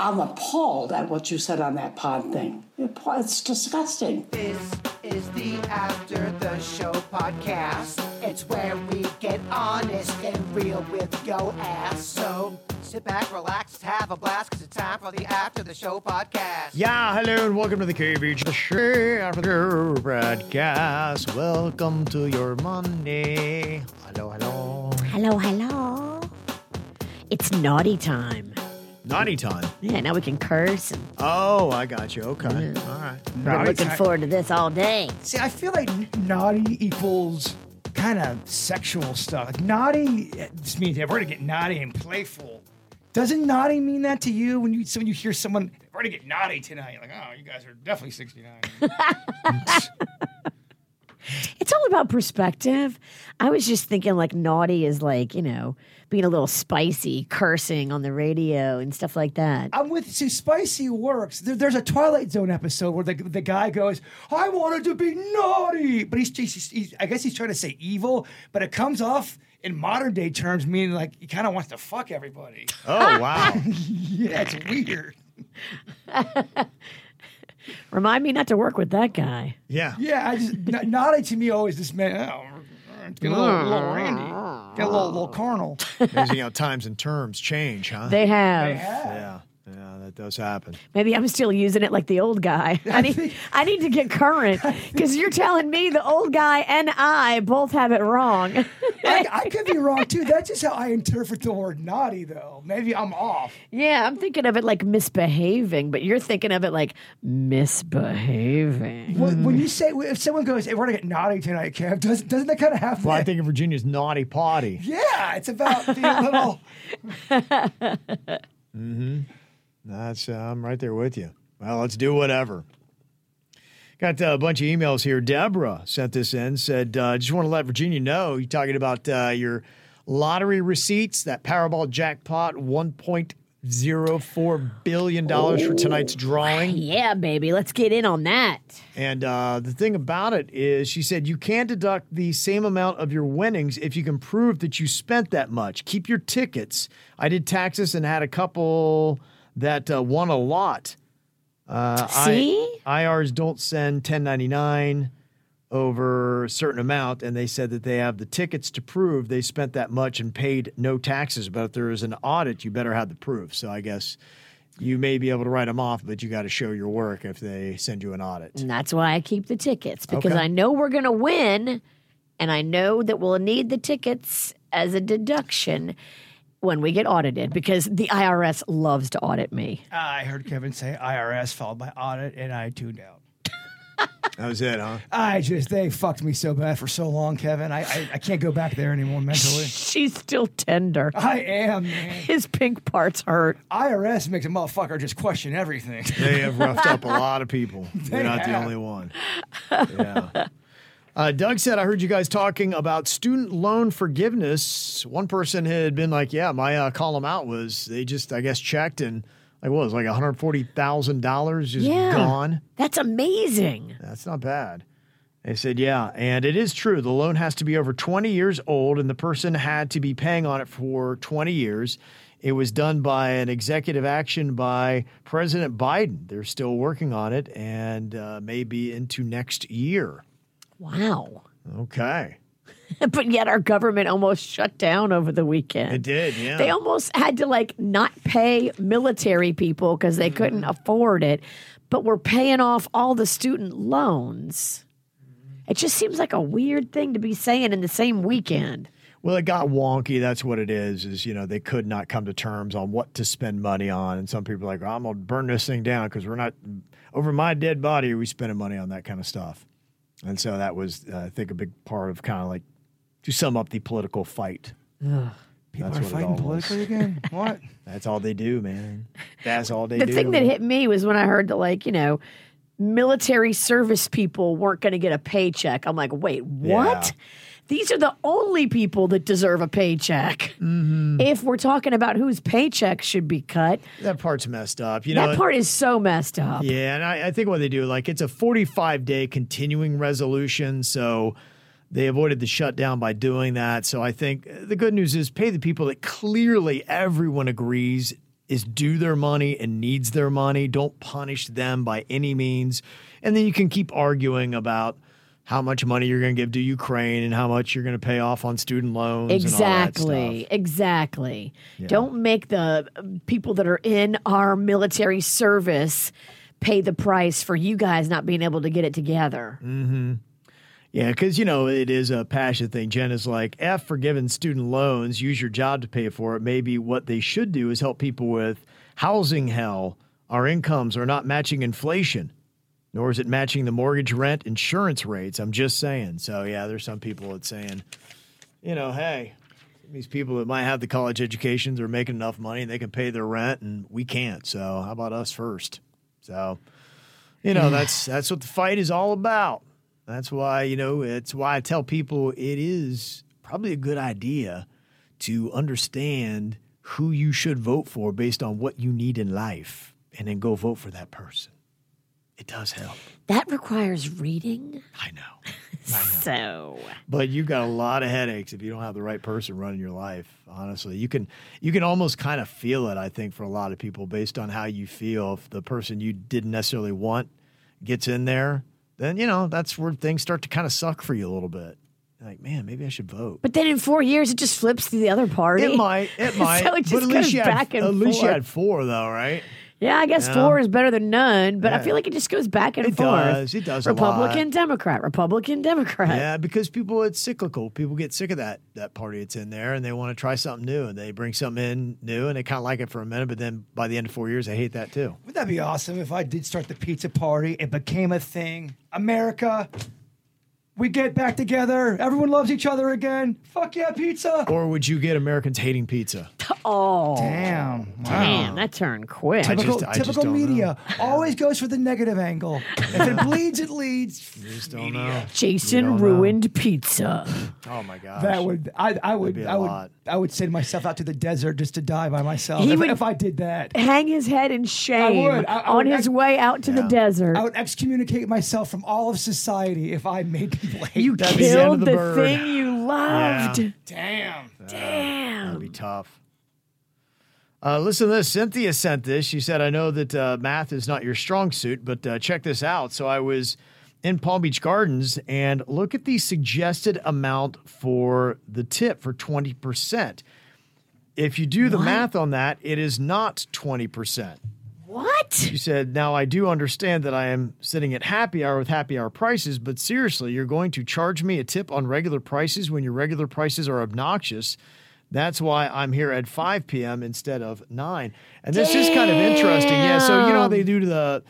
I'm appalled at what you said on that pod thing. It's disgusting. This is the After the Show podcast. It's where we get honest and real with yo ass. So sit back, relax, have a blast, cause it's time for the After the Show podcast. Yeah, hello and welcome to the KVJ the Show After the Show broadcast. Welcome to your Monday. Hello, hello. Hello, hello. It's naughty time. Naughty time. Yeah, now we can curse. And Oh, I got you. Okay. All right. we're looking forward to this all day. See, I feel like n- naughty equals kind of sexual stuff. Like naughty it just means if we're going to get naughty and playful. Doesn't naughty mean that to you when you so when you hear someone we're going to get naughty tonight? You're like, oh, you guys are definitely 69. It's all about perspective. I was just thinking like naughty is like, you know, being a little spicy, cursing on the radio and stuff like that. I'm with see, spicy works. There, there's a Twilight Zone episode where the, the guy goes, "I wanted to be naughty," but he's, he's, he's I guess he's trying to say evil, but it comes off in modern day terms meaning like he kind of wants to fuck everybody. Oh, wow. yeah, it's weird. Remind me not to work with that guy. yeah. Yeah, I just n- naughty to me always just meant oh, it's getting a little, little randy, get a little little carnal. Amazing how times and terms change, huh? They have. yeah. Yeah, that does happen. Maybe I'm still using it like the old guy. I need, I need to get current because you're telling me the old guy and I both have it wrong. I, I could be wrong too. That's just how I interpret the word naughty, though. Maybe I'm off. yeah, I'm thinking of it like misbehaving, but you're thinking of it like misbehaving. When, when you say if someone goes, "Hey, we're gonna get naughty tonight, Kev," doesn't doesn't that kind of have? Well, I think of Virginia's naughty potty. yeah, it's about being a little. Mm-hmm. That's uh, I'm right there with you. Well, let's do whatever. Got uh, a bunch of emails here. Deborah sent this in. Said, uh, "Just want to let Virginia know you're talking about uh, your lottery receipts. That Powerball jackpot, 1.04 billion dollars for tonight's drawing. Yeah, baby, let's get in on that. And uh, the thing about it is, she said you can deduct the same amount of your winnings if you can prove that you spent that much. Keep your tickets. I did taxes and had a couple that uh, won a lot. Uh, I- See? IRS don't send 1099 over a certain amount, and they said that they have the tickets to prove they spent that much and paid no taxes. But if there is an audit, you better have the proof. So I guess you may be able to write them off, but you got to show your work if they send you an audit. And that's why I keep the tickets because Okay. I know we're going to win and I know that we'll need the tickets as a deduction when we get audited because the IRS loves to audit me. I heard Kevin say IRS followed by audit, and I tuned out. That was it, huh? I just they fucked me so bad for so long, Kevin. I I, I can't go back there anymore mentally. She's still tender. I am man. His pink parts hurt. IRS makes a motherfucker just question everything. They have roughed up a lot of people. You're not the only one. Yeah. Uh, Doug said, I heard you guys talking about student loan forgiveness. One person had been like, Yeah, my uh, call them out was they just, I guess, checked and like, what was like $140,000 just Yeah. gone? That's amazing. That's not bad. They said, yeah. And it is true. The loan has to be over 20 years old, and the person had to be paying on it for 20 years. It was done by an executive action by President Biden. They're still working on it and uh, maybe into next year. Wow. Okay. but yet our government almost shut down over the weekend. It did, yeah. They almost had to like not pay military people because they mm-hmm. couldn't afford it, but we're paying off all the student loans. It just seems like a weird thing to be saying in the same weekend. Well, it got wonky. That's what it is. Is you know they could not come to terms on what to spend money on, and some people are like, I'm gonna burn this thing down because we're not over my dead body. Are we spending money on that kind of stuff? And so that was, uh, I think, a big part of kind of like to sum up the political fight People That's are fighting all politically again. what? That's all they do, man. That's all they the do. thing that hit me was when I heard that, like, you know, military service people weren't going to get a paycheck. I'm like, wait, what? Yeah. These are the only people that deserve a paycheck. Mm-hmm. If we're talking about whose paycheck should be cut, that part's messed up. You know, that part is so messed up. Yeah, and I, I think what they do, like it's a 45 day continuing resolution. So they avoided the shutdown by doing that. So I think the good news is pay the people that clearly everyone agrees is due their money and needs their money. Don't punish them by any means. And then you can keep arguing about how much money you're going to give to Ukraine and how much you're going to pay off on student loans. And all that Exactly. Exactly. Don't make the uh, people that are in our military service pay the price for you guys not being able to get it together. Mm-hmm. Yeah, because you know it is a passion thing. Jen is like, "F for giving student loans. Use your job to pay for it." Maybe what they should do is help people with housing hell. Our incomes are not matching inflation, nor is it matching the mortgage, rent, insurance rates. I'm just saying. So yeah, there's some people that saying, you know, hey, these people that might have the college educations are making enough money and they can pay their rent, and we can't. So how about us first? So, you know, that's that's what the fight is all about. That's why, you know, it's why I tell people it is probably a good idea to understand who you should vote for based on what you need in life and then go vote for that person. It does help. That requires reading. I know. So, But you've got a lot of headaches if you don't have the right person running your life. Honestly, you can you can almost kind of feel it. I think for a lot of people, based on how you feel, if the person you didn't necessarily want gets in there, then you know that's where things start to kind of suck for you a little bit. Like, man, maybe I should vote. but then in four years, it just flips to the other party. It might, it might. so it just but at least goes you back had, and at least you had four though, right? Yeah, I guess Yeah. four is better than none, but I feel like it just goes back and It forth. does. It does a Republican, lot. Democrat, Republican, Democrat. Yeah, because people it's cyclical. People get sick of that that party that's in there, and they want to try something new, and they bring something in new, and they kind of like it for a minute, but then by the end of four years, they hate that too. Would that be awesome if I did start the pizza party? It became a thing. America, we get back together. Everyone loves each other again. Fuck yeah, pizza. Or would you get Americans hating pizza? Oh, Damn. Wow. damn, that turned quick. I Typical, just- I just typical don't media always goes for the negative angle. If it bleeds, it leads. Just don't know. Jason don't know. ruined pizza. Oh my gosh. That would I, I would be a I would lot. I would send myself out to the desert just to die by myself He if, would- if I did that. Hang his head in shame would. I- I on would his act- way out to the desert. I would excommunicate myself from all of society if I made people hate. you That'd the end killed of the, the bird. thing you loved. Yeah. Damn. Damn. That'd be tough. Uh, listen to this. Cynthia sent this. She said, I know that uh, math is not your strong suit, but uh, check this out. So I was in Palm Beach Gardens and look at the suggested amount for the tip for 20%. If you do the math on that, it is not 20%. What? She said, Now I do understand that I am sitting at happy hour with happy hour prices, but seriously, you're going to charge me a tip on regular prices when your regular prices are obnoxious. That's why I'm here at 5 p.m. instead of 9. And this is kind of interesting. Yeah. So, you know they do the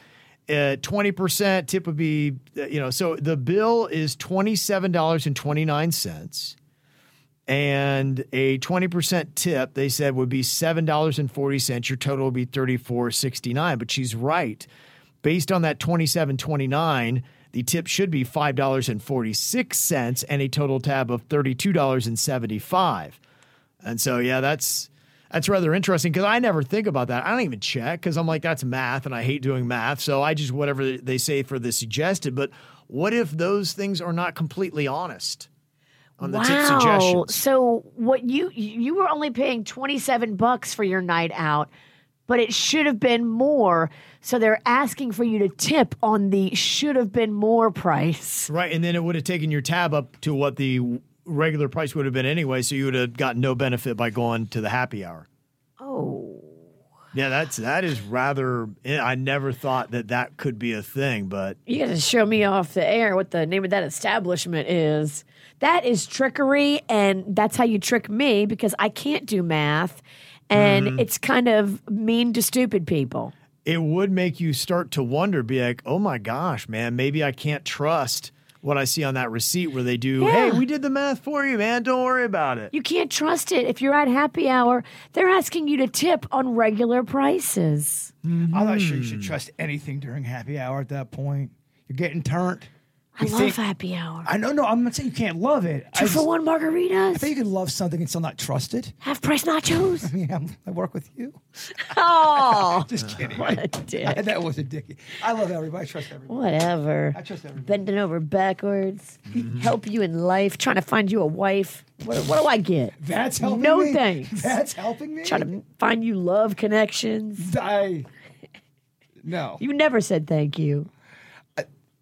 uh, 20% tip would be, uh, you know, so the bill is $27.29 and a 20% tip they said would be $7.40 your total would be $34.69 but she's right based on that 27.29 the tip should be $5.46 and a total tab of $32.75 and so yeah that's that's rather interesting because I never think about that. I don't even check because I'm like, that's math and I hate doing math. So I just whatever they say for the suggested. But what if those things are not completely honest on the tip wow. suggestions? So what you you were only paying 27 bucks for your night out, but it should have been more. So they're asking for you to tip on the should have been more price. Right, and then it would have taken your tab up to what the regular price would have been anyway, so you would have gotten no benefit by going to the happy hour. Oh. Yeah, that's that is rather. I never thought that that could be a thing, but You got to show me off the air what the name of that establishment is. That is trickery, and that's how you trick me because I can't do math, and Mm-hmm. it's kind of mean to stupid people. it would make you start to wonder, be like, oh my gosh, man, maybe I can't trust what I see on that receipt where they do, hey, we did the math for you, man. Don't worry about it. You can't trust it. If you're at happy hour, they're asking you to tip on regular prices. I'm not sure you Hmm. should trust anything during happy hour at that point. You're getting turned. I love think- happy hour. I know, no, I'm not saying you can't love it. I Two just- for one margaritas. I think you can love something and still not trust it. Half price nachos. Yeah, I'm- I work with you. oh, Just kidding. a dick. that was a dick. I love everybody. I trust everybody. Whatever. I trust everybody. Bending over backwards, mm-hmm. help you in life, trying to find you a wife. What, what do I get? That's helping me. No me. thanks. That's helping me. Trying to find you love connections. I. No, You never said thank you.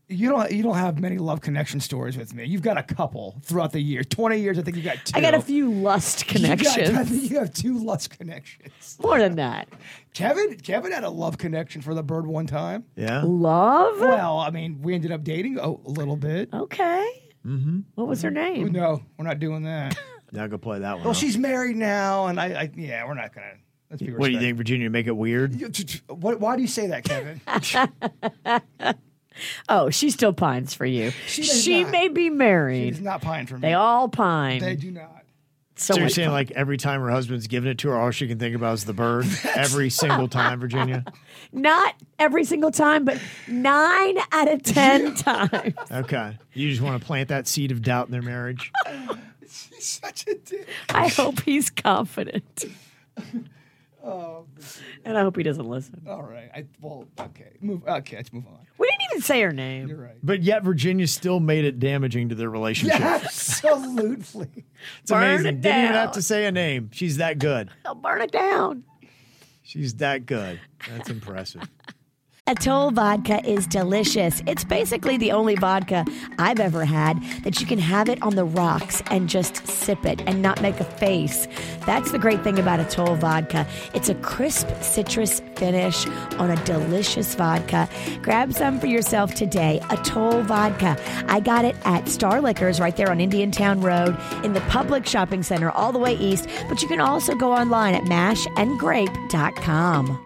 You don't. You don't have many love connection stories with me. You've got a couple throughout the year. Twenty years, I think you got two. I got a few lust You got- I connections. think you have two lust connections. More than that. Kevin, Kevin had a love connection for the bird one time. Yeah. Love? Well, I mean, we ended up dating a, a little bit. Okay. Mm-hmm. What was her name? No, we're not doing that. Now go play that one. well, out. she's married now, and I, I yeah, we're not gonna. Let's be what do you think, Virginia? Make it weird? You- t- t- What, why do you say that, Kevin? Oh, she still pines for you. She She, not. may be He's married. not pine for me. They all pine. They do not. so So you're saying pine. like every time her husband's giving it to her, all she can think about is the bird? every single time, Virginia? not every single time, but nine out of ten times. Okay. You just want to plant that seed of doubt in their marriage? He's such a dick. I hope he's confident. Oh. And I hope he doesn't listen. All right. I, well, okay. Move. Okay, let's move on. We didn't even say her name. You're right. But yet Virginia still made it damaging to their relationship. Absolutely. It's Burn amazing. it Didn't even have to say a name. She's that good. I'll burn it down. She's that good. That's impressive. Atoll vodka is delicious. It's basically the only vodka I've ever had that you can have it on the rocks and just sip it and not make a face. That's the great thing about Atoll vodka. It's a crisp citrus finish on a delicious vodka. Grab some for yourself today. Atoll vodka. I got it at Star Liquors right there on Indiantown Road in the public shopping center all the way east, but you can also go online at mashandgrape.com.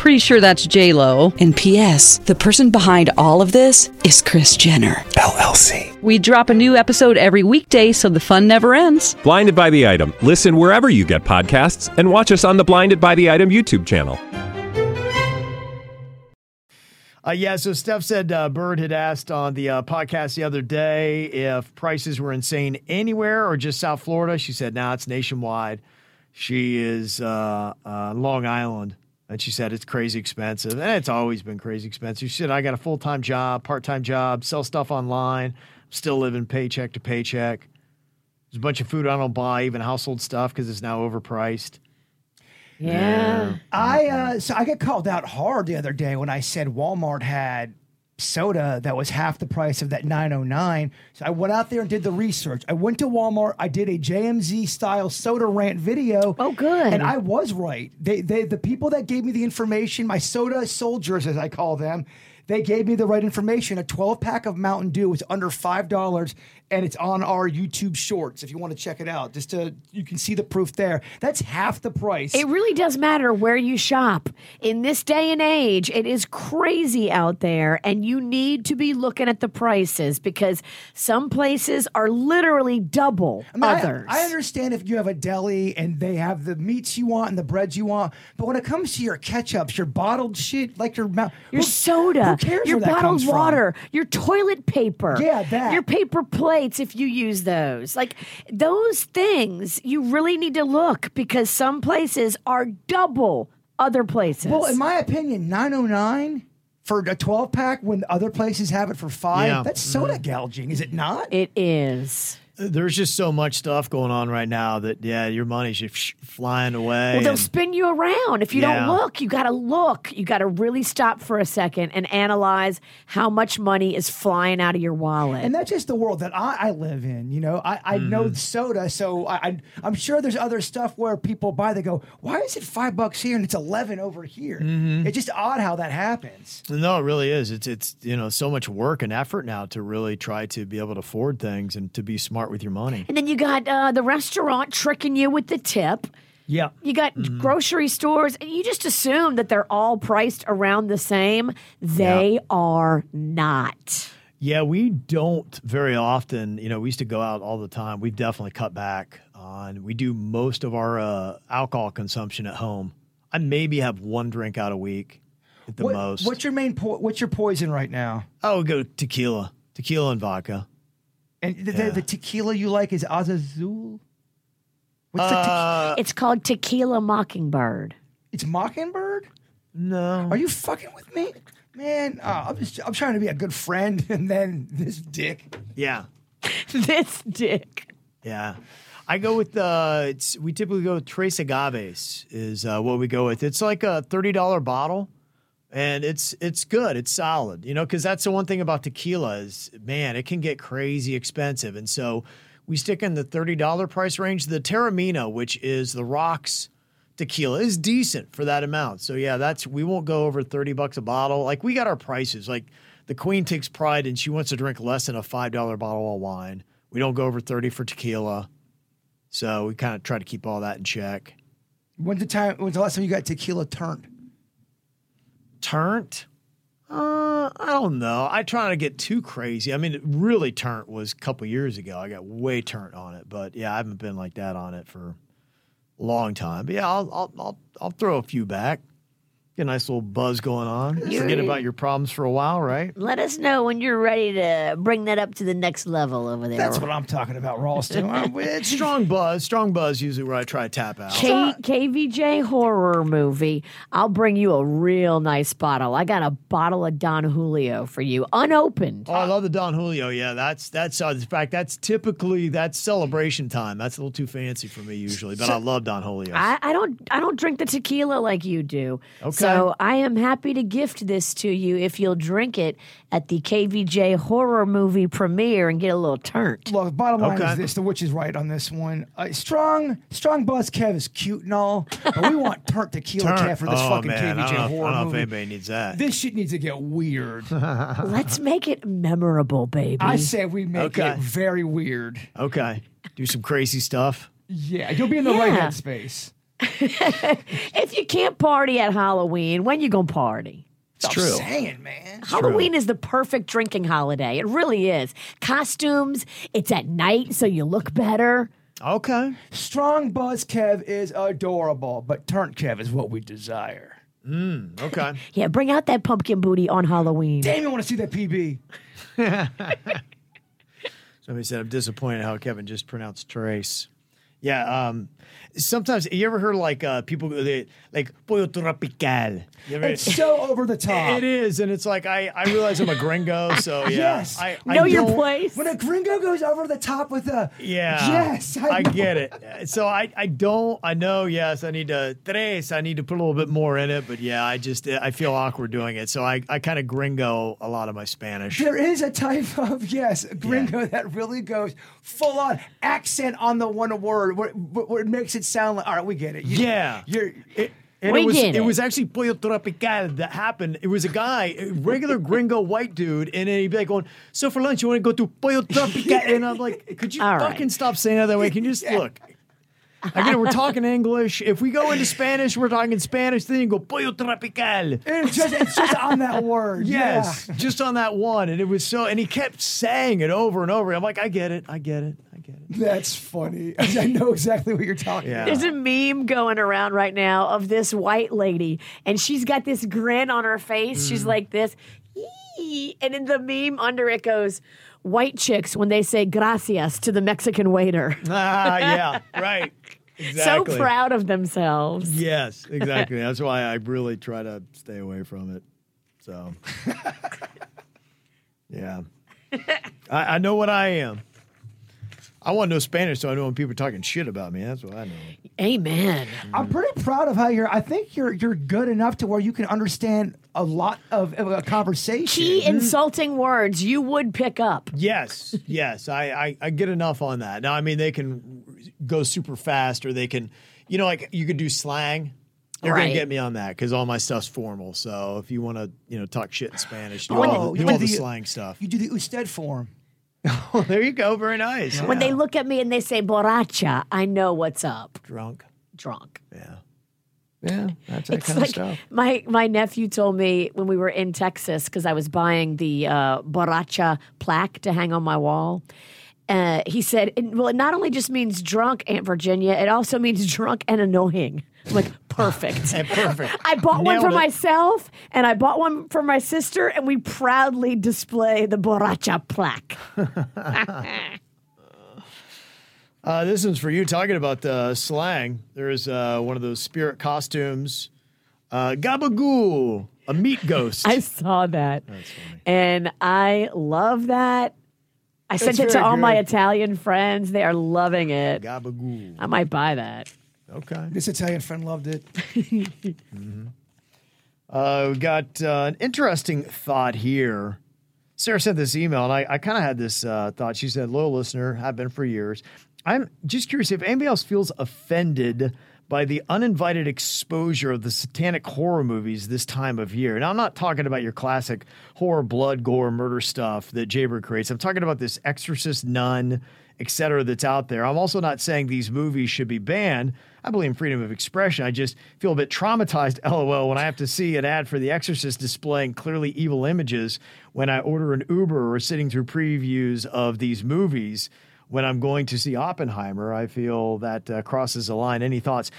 Pretty sure that's J Lo. And P.S. The person behind all of this is Kris Jenner. LLC. We drop a new episode every weekday, so the fun never ends. Blinded by the item. Listen wherever you get podcasts, and watch us on the Blinded by the Item YouTube channel. Uh, yeah, so Steph said uh, Bird had asked on the uh, podcast the other day if prices were insane anywhere or just South Florida. She said, "Now it's nationwide." She is uh, uh, Long Island, and she said it's crazy expensive, and it's always been crazy expensive. She said, "I got a full time job, part time job, sell stuff online, still living paycheck to paycheck. There's a bunch of food I don't buy, even household stuff, because it's now overpriced." Yeah. I uh, so I got called out hard the other day when I said Walmart had soda that was half the price of that 909. So I went out there and did the research. I went to Walmart. I did a JMZ style soda rant video. Oh, good. And I was right. They, they the people that gave me the information, my soda soldiers as I call them, they gave me the right information. A 12 pack of Mountain Dew was under five dollars, and it's on our YouTube Shorts if you want to check it out. Just to you can see the proof there. That's half the price. It really does matter where you shop. In this day and age, it is crazy out there, and you need to be looking at the prices because some places are literally double I mean, others. I, understand if you have a deli and they have the meats you want and the breads you want, but when it comes to your ketchups, your bottled shit, like your mouth, your soda, who cares your bottled comes from? water, your toilet paper. Yeah, that. Your paper plates if you use those. Like those things, you really need to look because some places are double other places. Well, in my opinion, 909 for a 12 pack when other places have it for five, Yeah. that's mm-hmm. soda gouging, is it not? it is. There's just so much stuff going on right now that yeah, your money's just flying away. Well, they'll and- spin you around. If you Yeah. don't look, you got to look. You got to really stop for a second and analyze how much money is flying out of your wallet. And that's just the world that I, I live in. You know, I, I know mm-hmm. soda, so I, I I'm sure there's other stuff where people buy. They go, why is it five bucks here and it's eleven over here? Mm-hmm. It's just odd how that happens. No, it really is. It's it's you know so much work and effort now to really try to be able to afford things and to be smart with your money. And then you got uh, the restaurant tricking you with the tip. Yeah. You got grocery stores, and you just assume that they're all priced around the same. They are not. Yeah, we don't very often. You know, we used to go out all the time. We've definitely cut back on. We do most of our uh, alcohol consumption at home. I maybe have one drink out a week at the What- most. What's your main? Po- what's your poison right now? I would go tequila, tequila and vodka. And the, Yeah. the, the tequila you like is Azazul. What's the te- Uh, It's called Tequila Mockingbird. it's Mockingbird. no, Are you fucking with me, man? Uh, I'm just I'm trying to be a good friend, and then this dick. yeah, this dick. yeah. I go with uh it's we typically go with Tres Agaves is uh, what we go with. It's like a thirty dollar bottle, and it's it's good. It's solid, you know, because that's the one thing about tequila is man, it can get crazy expensive, and so we stick in the thirty dollar price range. The Teremana, which is the rocks tequila, is decent for that amount. So yeah, that's we won't go over thirty bucks a bottle. Like we got our prices. Like the Queen takes pride and she wants to drink less than a five dollar bottle of wine. We don't go over thirty for tequila. So we kind of try to keep all that in check. When's the time? When's the last time you got tequila turned? Turnt? Uh, I don't know. I try not to get too crazy. I mean, really turnt was a couple years ago. I got way turnt on it, but yeah, I haven't been like that on it for a long time. But yeah, I'll I'll I'll, I'll throw a few back. Get a nice little buzz going on. You're, Forget about your problems for a while, right? Let us know when you're ready to bring that up to the next level over there. That's what I'm talking about, Ralston. I'm with. Strong buzz, strong buzz. Usually where I try to tap out. K- KVJ horror movie. I'll bring you a real nice bottle. I got a bottle of Don Julio for you, unopened. Oh, I love the Don Julio. Yeah, that's that's uh, in fact that's typically that's celebration time. That's a little too fancy for me usually, but I love Don Julio. I, I don't I don't drink the tequila like you do. Okay. So I am happy to gift this to you if you'll drink it at the KVJ horror movie premiere and get a little turnt. Look, bottom line Okay. is this: the witch is right on this one. Uh, strong, strong buzz Kev is cute and all, but we want turnt tequila Turn- Kev for this oh, fucking man, I KVJ don't know, if- I horror don't know if movie. anybody needs that. This shit needs to get weird. Let's make it memorable, baby. I say we make Okay. it very weird. Okay, do some crazy stuff. Yeah, you'll be in the right Yeah. headspace. if you can't party at Halloween, when you gonna party? It's I'm true. saying, man. Halloween is the perfect drinking holiday. It really is. Costumes, it's at night, so you look better. Okay. Strong buzz Kev is adorable, but turnt Kev is what we desire. Mm, okay. Yeah, bring out that pumpkin booty on Halloween. Damn, you want to see that PB? Somebody said I'm disappointed how Kevin just pronounced Trace. Yeah. Um. Sometimes you ever heard like uh, people they like pollo tropical. You ever- It's so over the top. It is, and it's like I, I realize I'm a gringo, so yeah. Yes. I, I know your place. When a gringo goes over the top with a Yeah. yes, I, I get it. So I, I don't I know yes I need to tres I need to put a little bit more in it but yeah I just I feel awkward doing it so I, I kind of gringo a lot of my Spanish. There is a type of yes gringo that really goes full on accent on the one word where, where it makes it sound like all right we get it. You- Yeah. you're. It, and We it was get it. it. was actually pollo tropical that happened. It was a guy, a regular gringo white dude, and then he'd be like going, "So for lunch, you want to go to pollo tropical?" And I'm like, "Could you All right. fucking stop saying it that way? Can you just look?" Again, we're talking English. If we go into Spanish, we're talking Spanish. Then you go pollo tropical. It's just it's just on that word. Yes, Yeah. just on that one, and it was so. And he kept saying it over and over. I'm like, I get it, I get it, I get it. That's funny. I know exactly what you're talking Yeah. There's a meme going around right now of this white lady, and she's got this grin on her face. Mm. She's like this, "Ee," and in the meme under it goes, "White chicks when they say gracias to the Mexican waiter, Ah, yeah, right. Exactly. so proud of themselves." Yes, exactly. That's why I really try to stay away from it. So, yeah, I, I know what I am. I want to know Spanish, so I know when people are talking shit about me. That's what I know. Amen. I'm pretty proud of how you're. I think you're you're good enough to where you can understand a lot of, of a conversation. Key insulting words you would pick up. Yes, yes, I, I I get enough on that. Now, I mean, they can go super fast, or they can, you know, like you could do slang. You're Right. gonna get me on that because all my stuff's formal. So if you want to, you know, talk shit in Spanish, do Oh, all, you do all the the- slang stuff. You do the usted form. Oh, there you go. Very nice. When they look at me and they say borracha, I know what's up. drunk, Drunk. yeah, yeah, that's that It's kind like of stuff. my my nephew told me when we were in Texas because I was buying the uh, borracha plaque to hang on my wall. Uh, he said, "Well, it not only just means drunk, Aunt Virginia, it also means drunk and annoying." I'm like, perfect. And perfect. I bought one for it. myself and I bought one for my sister, and we proudly display the borracha plaque. Uh, this one's for you. Talking about uh, slang, there is uh, one of those spirit costumes, uh, gabagool, a meat ghost. I saw that. And I love that. I sent it to very all my. Italian friends. They are loving it. gabagool. I might buy that. Okay. This Italian friend loved it. Uh, we got uh, an interesting thought here. Sarah sent this email, and I, I kind of had this uh, thought. She said, "Loyal listener, have been for years. I'm just curious if anybody else feels offended by the uninvited exposure of the satanic horror movies this time of year. Now, I'm not talking about your classic horror, blood, gore, murder stuff that Jaybird creates. I'm talking about this Exorcist, Nun, etc. that's out there. I'm also not saying these movies should be banned. I believe in freedom of expression. I just feel a bit traumatized, lol, when I have to see an ad for The Exorcist displaying clearly evil images when I order an Uber or sitting through previews of these movies. When I'm going to see Oppenheimer, I feel that uh, crosses a line. Any thoughts?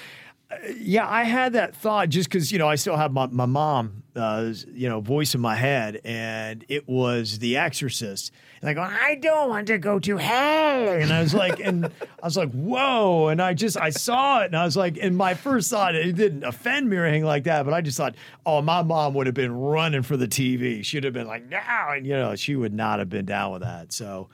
Yeah, I had that thought just because you know I still have my my mom, uh, you know, voice in my head, and it was The Exorcist. And I go, I don't want to go to hell, and I was like, and I was like, whoa, and I just I saw it, and I was like, and my first thought it didn't offend me or anything like that, but I just thought, oh, my mom would have been running for the TV. She'd have been like, no, and you know, she would not have been down with that. So.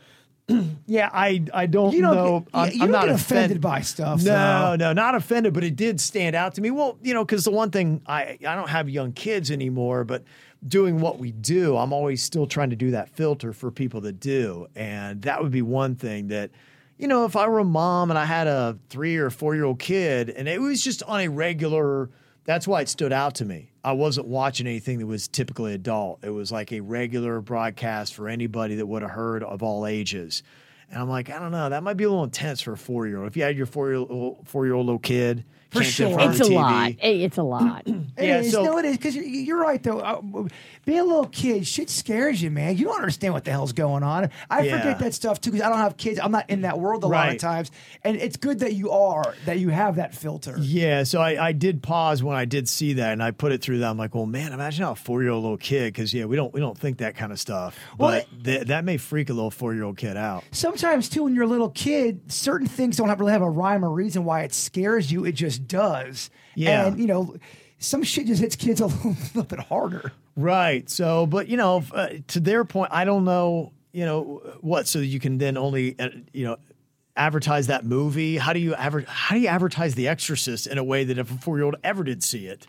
Yeah, I I don't You don't know. get- I'm, yeah, you I'm don't not get offended offended by stuff, No, so- no, not offended, but it did stand out to me. Well, you know, because the one thing I I don't have young kids anymore, but doing what we do, I'm always still trying to do that filter for people that do, and that would be one thing that. You know, if I were a mom and I had a three or four year old kid and it was just on a regular, that's why it stood out to me. I wasn't watching anything that was typically adult. It was like a regular broadcast for anybody that would have heard of all ages. And I'm like, I don't know, that might be a little intense for a four year old. If you had your four year old four year old little kid, For can't sure. It's a TV. lot. Hey, It's a lot. It Yeah, is. so- no, it is because you're, you're right though. Uh, being a little kid, shit scares you, man. You don't understand what the hell's going on. I Yeah. forget that stuff too because I don't have kids. I'm not in that world a lot of times, and it's good that you are that you have that filter. Yeah, so I, I did pause when I did see that, and I put it through that. I'm like, well, man, imagine how a four year old little kid, because yeah, we don't we don't think that kind of stuff, Well, but th- that may freak a little four year old kid out. Sometimes too, when you're a little kid, certain things don't have, really have a rhyme or reason why it scares you. It just does. Yeah. and you know, some shit just hits kids a little, little bit harder. Right. So, but you know, uh, to their point, I don't know, you know, what. So you can then only, uh, you know, advertise that movie. How do you adver- How do you advertise The Exorcist in a way that if a four year old ever did see it,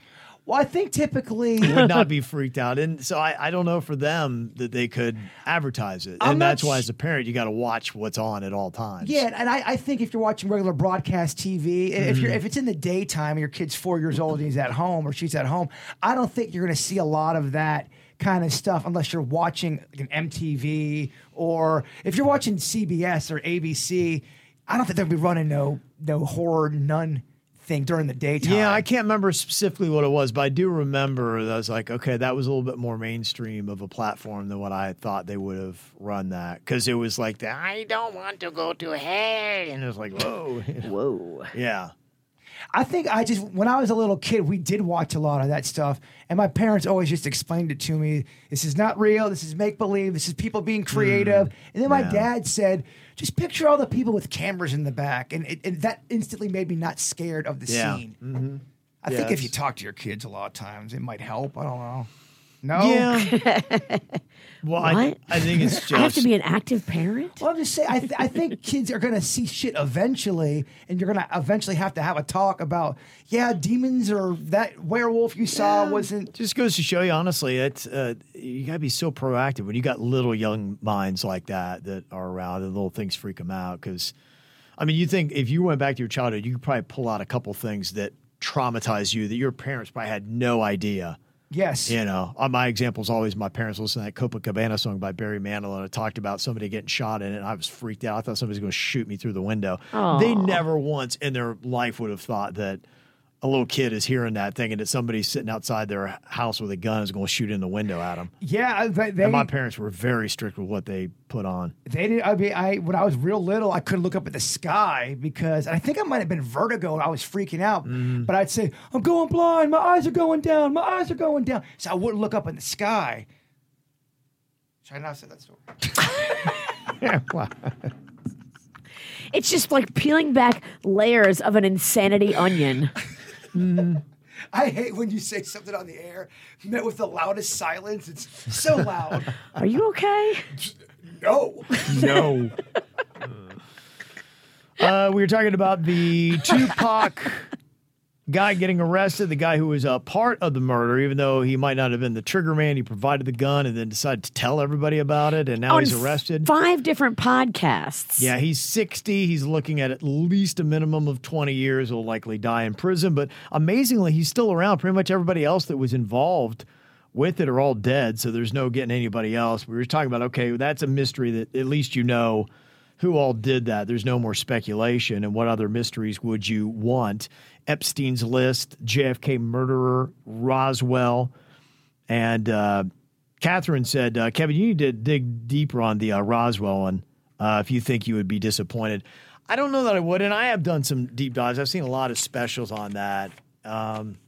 Well, I think typically You would not be freaked out? And so I, I don't know for them that they could advertise it, I'm and that's why as a parent you got to watch what's on at all times. Yeah, and I, I think if you're watching regular broadcast TV, if Mm-hmm. you're if it's in the daytime and your kid's four years old and he's at home or she's at home, I don't think you're going to see a lot of that kind of stuff unless you're watching like an MTV or if you're watching CBS or ABC. I don't think they'll be running no no horror nun thing during the daytime. Yeah, I can't remember specifically what it was, but I do remember that I was like, okay, that was a little bit more mainstream of a platform than what I thought they would have run that because it was like the I don't want to go to hell, and it was like, whoa, Whoa. yeah, I think I just when I was a little kid, we did watch a lot of that stuff, and my parents always just explained it to me. This is not real. This is make believe. This is people being creative. and then my Mm. yeah. dad said, "Just picture all the people with cameras in the back," and, it, and that instantly made me not scared of the Yeah. scene. I think if you talk to your kids a lot of times, it might help. I don't know. No. Yeah. well, I, What? I think it's just. I have to be an active parent. Well, I'm just saying. I, th- I think kids are gonna see shit eventually, and you're gonna eventually have to have a talk about, yeah, demons or that werewolf you saw wasn't. just goes to show you, honestly, it's uh, you gotta be so proactive when you got little young minds like that that are around, and little things freak them out. Because, I mean, you think if you went back to your childhood, you could probably pull out a couple things that traumatize you that your parents probably had no idea. Yes. You know, uh, my example is always my parents listening to that Copacabana song by Barry Manilow, and it talked about somebody getting shot in it. And I was freaked out. I thought somebody was going to shoot me through the window. They never once in their life would have thought that a little kid is hearing that, thinking that somebody sitting outside their house with a gun is going to shoot in the window at them. Yeah. They, they, And my parents were very strict with what they put on. they did. I mean, I when I was real little, I couldn't look up at the sky because and I think I might have been vertigo. and I was freaking out. Mm-hmm. But I'd say, "I'm going blind. My eyes are going down. My eyes are going down." So I wouldn't look up in the sky. Should I not say that story? It's just like peeling back layers of an insanity onion. I hate when you say something on the air met with the loudest silence. It's so loud. Are you okay? no. No. uh, we were talking about the Tupac guy getting arrested, the guy who was a part of the murder, even though he might not have been the trigger man. He provided the gun and then decided to tell everybody about it, and now On he's arrested. Five different podcasts. Yeah, he's 60. He's looking at at least a minimum of 20 years. He'll likely die in prison. But amazingly, he's still around. Pretty much everybody else that was involved with it are all dead. So there's no getting anybody else. We were talking about, okay, that's a mystery that at least you know who all did that. There's no more speculation. And what other mysteries would you want? Epstein's list, JFK murderer, Roswell. And uh, Catherine said, uh, Kevin, you need to dig deeper on the uh, Roswell one uh, if you think you would be disappointed. I don't know that I would. And I have done some deep dives. I've seen a lot of specials on that. Um,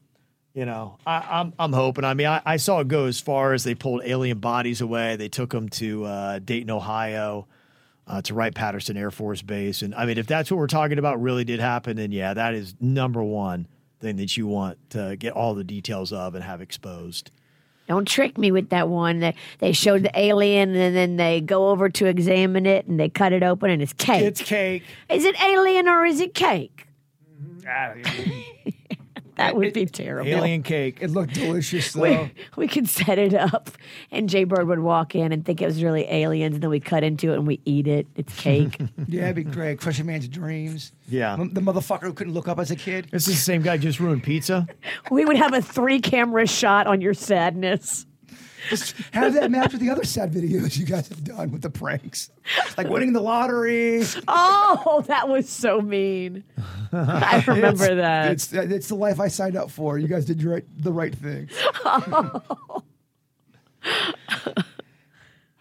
you know, I, I'm I'm hoping. I mean, I, I saw it go as far as they pulled alien bodies away. They took them to uh, Dayton, Ohio, uh, to Wright Patterson Air Force Base. And I mean, if that's what we're talking about really did happen, then yeah, that is number one thing that you want to get all the details of and have exposed. Don't trick me with that one. They, they showed the alien and then they go over to examine it and they cut it open and it's cake. It's cake. is it alien or is it cake? Ah, That would be terrible. Alien cake. it looked delicious though. We, we could set it up and Jay Bird would walk in and think it was really aliens and then we cut into it and we eat it. It's cake. yeah, it'd be great. Crush a man's dreams. Yeah. M- The motherfucker who couldn't look up as a kid. This is the same guy just ruined pizza. we would have a three camera shot on your sadness. Just have that match with the other sad videos you guys have done with the pranks, like winning the lottery. Oh, that was so mean. I remember that. It's it's the life I signed up for. You guys did your right, the right thing.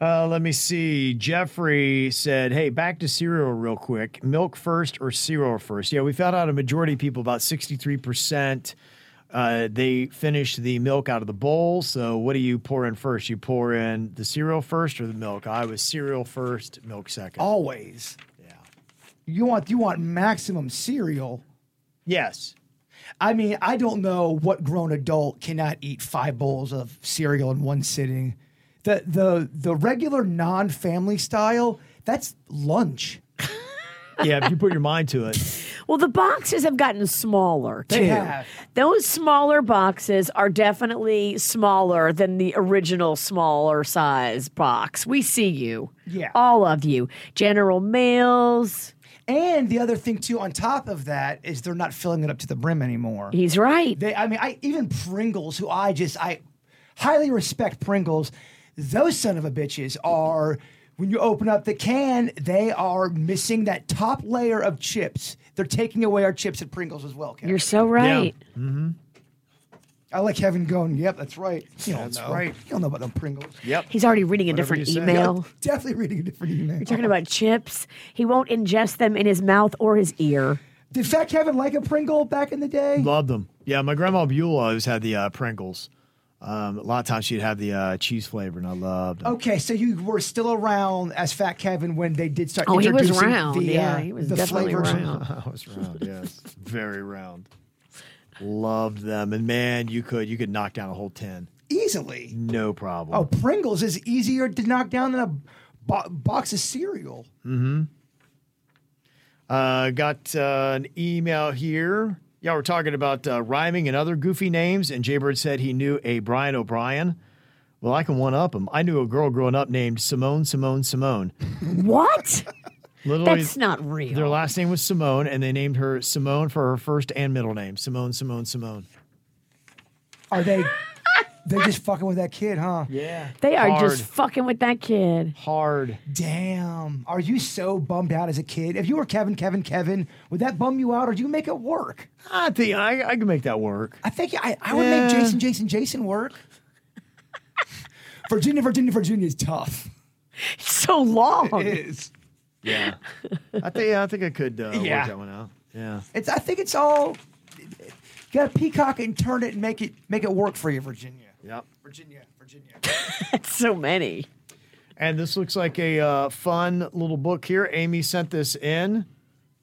Uh, let me see. Jeffrey said, "Hey, back to cereal real quick. Milk first or cereal first? Yeah, we found out a majority of people, about sixty-three percent, uh, they finish the milk out of the bowl. So, what do you pour in first? You pour in the cereal first or the milk? I was cereal first, milk second. Always. yeah. You want you want maximum cereal. Yes. I mean, I don't know what grown adult cannot eat five bowls of cereal in one sitting. The the the regular non-family style, that's lunch. Yeah. if you put your mind to it. Well, the boxes have gotten smaller too. They have. Those smaller boxes are definitely smaller than the original smaller size box. We see you. Yeah. All of you. General Mills. And the other thing too, on top of that, is they're not filling it up to the brim anymore. He's right. They, I mean, I even Pringles, who I just I highly respect Pringles. Those son of a bitches are when you open up the can, they are missing that top layer of chips. They're taking away our chips at Pringles as well. Kevin. You're so right. I like Kevin going. Yep, that's right. You don't That's know. right. You don't know about them Pringles. Yep. He's already reading a Whatever different you say. email. Definitely reading a different email. You're talking about chips. He won't ingest them in his mouth or his ear. Did Fat Kevin like a Pringle back in the day? Loved them. Yeah, my grandma Beulah always had the uh, Pringles. Um, a lot of times she'd have the uh, cheese flavor, and I loved them. Okay, so you were still around as Fat Kevin when they did start. Oh, he was introducing round. The, Yeah, uh, he was the definitely flavors. round. I was round, yes, very round. Loved them, and man, you could you could knock down a whole tin. Easy. easily. No problem. Oh, Pringles is easier to knock down than a bo- box of cereal. Mm-hmm. Uh, got uh, an email here. Yeah, we're talking about uh, rhyming and other goofy names, and Jaybird said he knew a Brian O'Brien. Well, I can one up him. I knew a girl growing up named Simone, Simone, Simone. What? Literally, That's not real. their last name was Simone, and they named her Simone for her first and middle name. Simone, Simone, Simone. Are they? They're just fucking with that kid, huh? Yeah. they are Hard. just fucking with that kid. Hard. Damn. Are you so bummed out as a kid? If you were Kevin, Kevin, Kevin, would that bum you out, or do you make it work? I think I, I can make that work. I think I, I would Yeah. make Jason, Jason, Jason work. Virginia, Virginia, Virginia is tough. It's so long. It is. Yeah. I think yeah, I think I could uh, Yeah. work that one out. Yeah. It's. I think it's all. You got to peacock and turn it and make it make it work for you, Virginia. Yep. Virginia, Virginia. That's so many. And this looks like a uh, fun little book here. Amy sent this in.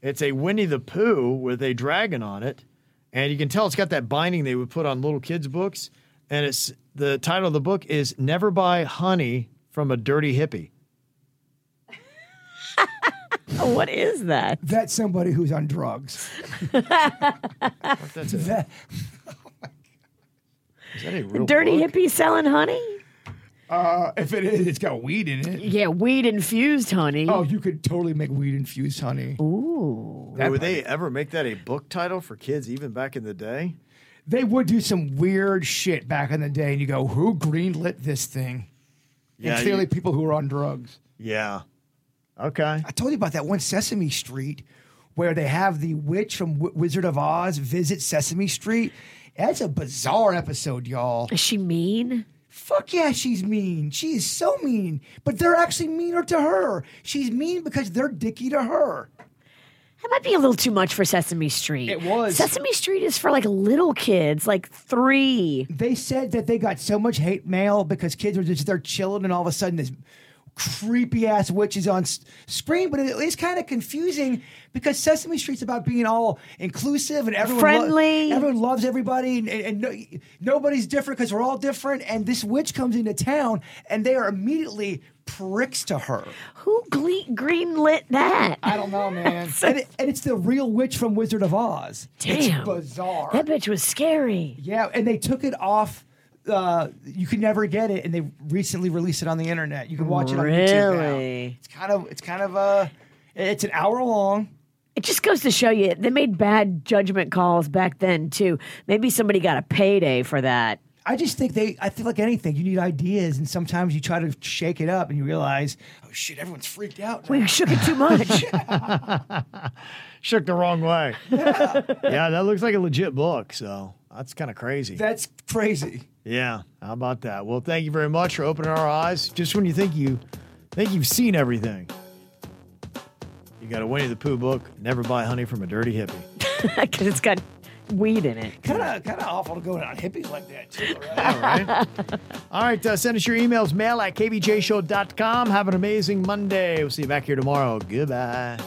It's a Winnie the Pooh with a dragon on it. And you can tell it's got that binding they would put on little kids' books. And it's the title of the book is Never Buy Honey from a Dirty Hippie. What is that? That's somebody who's on drugs. That's a, That, is that a real Dirty book? hippie selling honey? uh, if it is, it's got weed in it. Yeah, weed infused honey. Oh, you could totally make weed infused honey. Ooh. Boy, would they ever make that a book title for kids even back in the day? They would do some weird shit back in the day, and you go, "Who greenlit this thing?" Yeah, and clearly you- people who are on drugs. Yeah. Okay. I told you about that one Sesame Street where they have the witch from w- Wizard of Oz visit Sesame Street. That's a bizarre episode, y'all. Is she mean? Fuck yeah, she's mean. She is so mean, but they're actually meaner to her. She's mean because they're dicky to her. That might be a little too much for Sesame Street. It was. Sesame Street is for like little kids, like three. They said that they got so much hate mail because kids were just there chilling, and all of a sudden this creepy ass witch is on s- screen. But it is kind of confusing because Sesame Street's about being all inclusive and everyone lo- Friendly. everyone loves everybody, and, and, and no, nobody's different because we're all different. And this witch comes into town, and they are immediately pricks to her. Who gle- greenlit that? I don't know, man. and, it, and it's the real witch from Wizard of Oz. Damn. It's bizarre. That bitch was scary. Yeah, and they took it off. Uh, you could never get it, and they recently released it on the internet. You can watch it on YouTube now. Really? It's kind of, it's kind of uh it's an hour long. It just goes to show you they made bad judgment calls back then too. Maybe somebody got a payday for that. I just think they, I feel like anything, you need ideas, and sometimes you try to shake it up, and you realize, oh shit, everyone's freaked out. now. We shook it too much. Shook the wrong way. yeah, that looks like a legit book. So that's kind of crazy. That's crazy. Yeah, how about that? Well, thank you very much for opening our eyes. Just when you think you think you've seen everything, you got a Winnie the Pooh book. Never buy honey from a dirty hippie. Because it's got weed in it. Kind of, kind of awful to go on hippies like that too. Right? All right. All right. Uh, send us your emails. Mail at kvjshow.com. Have an amazing Monday. We'll see you back here tomorrow. Goodbye.